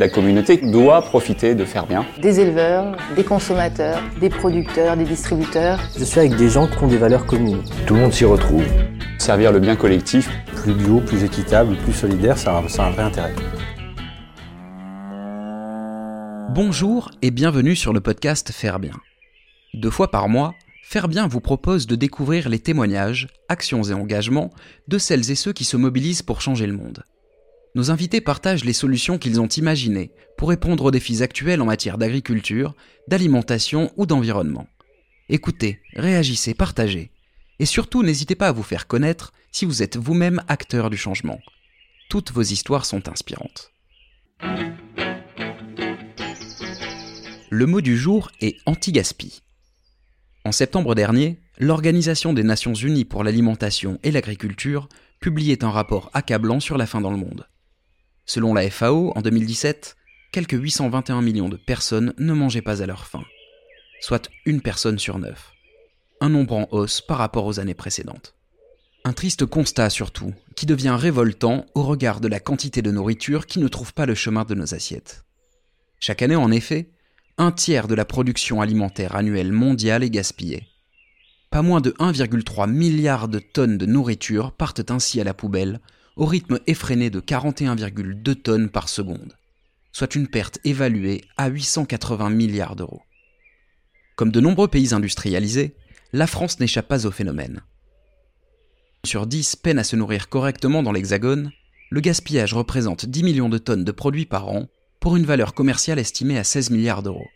La communauté doit profiter de faire bien. Des éleveurs, des consommateurs, des producteurs, des distributeurs. Je suis avec des gens qui ont des valeurs communes. Tout le monde s'y retrouve. Servir le bien collectif. Plus bio, plus équitable, plus solidaire, ça a, un vrai intérêt. Bonjour et bienvenue sur le podcast Faire bien. Deux fois par mois, Faire bien vous propose de découvrir les témoignages, actions et engagements de celles et ceux qui se mobilisent pour changer le monde. Nos invités partagent les solutions qu'ils ont imaginées pour répondre aux défis actuels en matière d'agriculture, d'alimentation ou d'environnement. Écoutez, réagissez, partagez. Et surtout, n'hésitez pas à vous faire connaître si vous êtes vous-même acteur du changement. Toutes vos histoires sont inspirantes. Le mot du jour est anti-gaspi. En septembre dernier, l'Organisation des Nations Unies pour l'alimentation et l'agriculture publiait un rapport accablant sur la faim dans le monde. Selon la FAO, en 2017, quelques 821 millions de personnes ne mangeaient pas à leur faim, soit une personne sur neuf. Un nombre en hausse par rapport aux années précédentes. Un triste constat surtout, qui devient révoltant au regard de la quantité de nourriture qui ne trouve pas le chemin de nos assiettes. Chaque année, en effet, un tiers de la production alimentaire annuelle mondiale est gaspillée. Pas moins de 1,3 milliard de tonnes de nourriture partent ainsi à la poubelle au rythme effréné de 41,2 tonnes par seconde, soit une perte évaluée à 880 milliards d'euros. Comme de nombreux pays industrialisés, la France n'échappe pas au phénomène. Sur 10 peinent à se nourrir correctement dans l'Hexagone, le gaspillage représente 10 millions de tonnes de produits par an pour une valeur commerciale estimée à 16 milliards d'euros.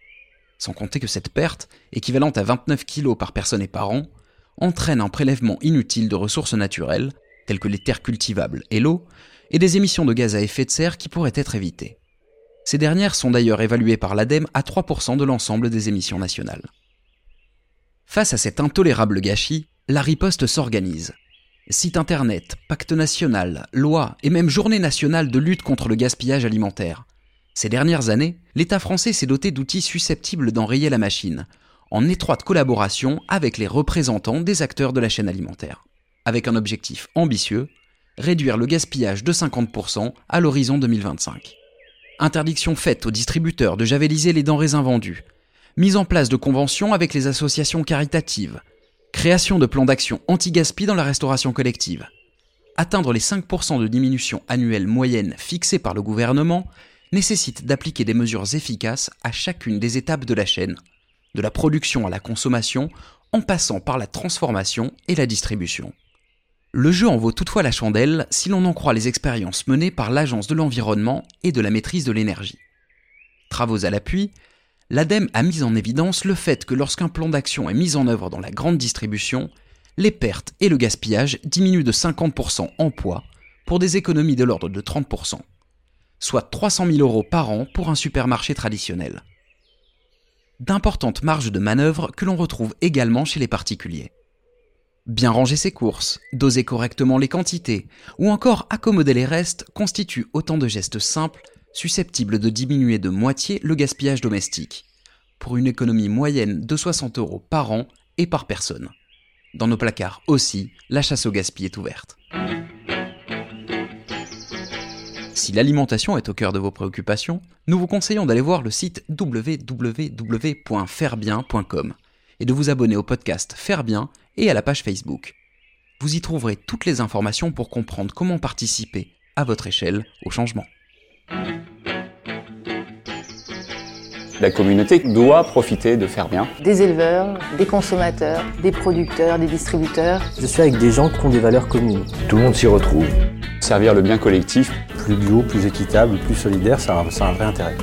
Sans compter que cette perte, équivalente à 29 kg par personne et par an, entraîne un prélèvement inutile de ressources naturelles telles que les terres cultivables et l'eau, et des émissions de gaz à effet de serre qui pourraient être évitées. Ces dernières sont d'ailleurs évaluées par l'ADEME à 3% de l'ensemble des émissions nationales. Face à cet intolérable gâchis, la riposte s'organise. Site internet, pacte national, loi et même journée nationale de lutte contre le gaspillage alimentaire. Ces dernières années, l'État français s'est doté d'outils susceptibles d'enrayer la machine, en étroite collaboration avec les représentants des acteurs de la chaîne alimentaire avec un objectif ambitieux, réduire le gaspillage de 50% à l'horizon 2025. Interdiction faite aux distributeurs de javeliser les denrées invendues, mise en place de conventions avec les associations caritatives, création de plans d'action anti-gaspi dans la restauration collective. Atteindre les 5% de diminution annuelle moyenne fixée par le gouvernement nécessite d'appliquer des mesures efficaces à chacune des étapes de la chaîne, de la production à la consommation, en passant par la transformation et la distribution. Le jeu en vaut toutefois la chandelle si l'on en croit les expériences menées par l'Agence de l'environnement et de la maîtrise de l'énergie. Travaux à l'appui, l'ADEME a mis en évidence le fait que lorsqu'un plan d'action est mis en œuvre dans la grande distribution, les pertes et le gaspillage diminuent de 50% en poids pour des économies de l'ordre de 30%, soit 300 000 euros par an pour un supermarché traditionnel. D'importantes marges de manœuvre que l'on retrouve également chez les particuliers. Bien ranger ses courses, doser correctement les quantités, ou encore accommoder les restes constituent autant de gestes simples susceptibles de diminuer de moitié le gaspillage domestique, pour une économie moyenne de 60 euros par an et par personne. Dans nos placards aussi, la chasse au gaspillage est ouverte. Si l'alimentation est au cœur de vos préoccupations, nous vous conseillons d'aller voir le site www.fairebien.com et de vous abonner au podcast Faire Bien et à la page Facebook. Vous y trouverez toutes les informations pour comprendre comment participer, à votre échelle, au changement. La communauté doit profiter de faire bien. Des éleveurs, des consommateurs, des producteurs, des distributeurs. Je suis avec des gens qui ont des valeurs communes. Tout le monde s'y retrouve. Servir le bien collectif. Plus bio, plus équitable, plus solidaire, ça a un vrai intérêt.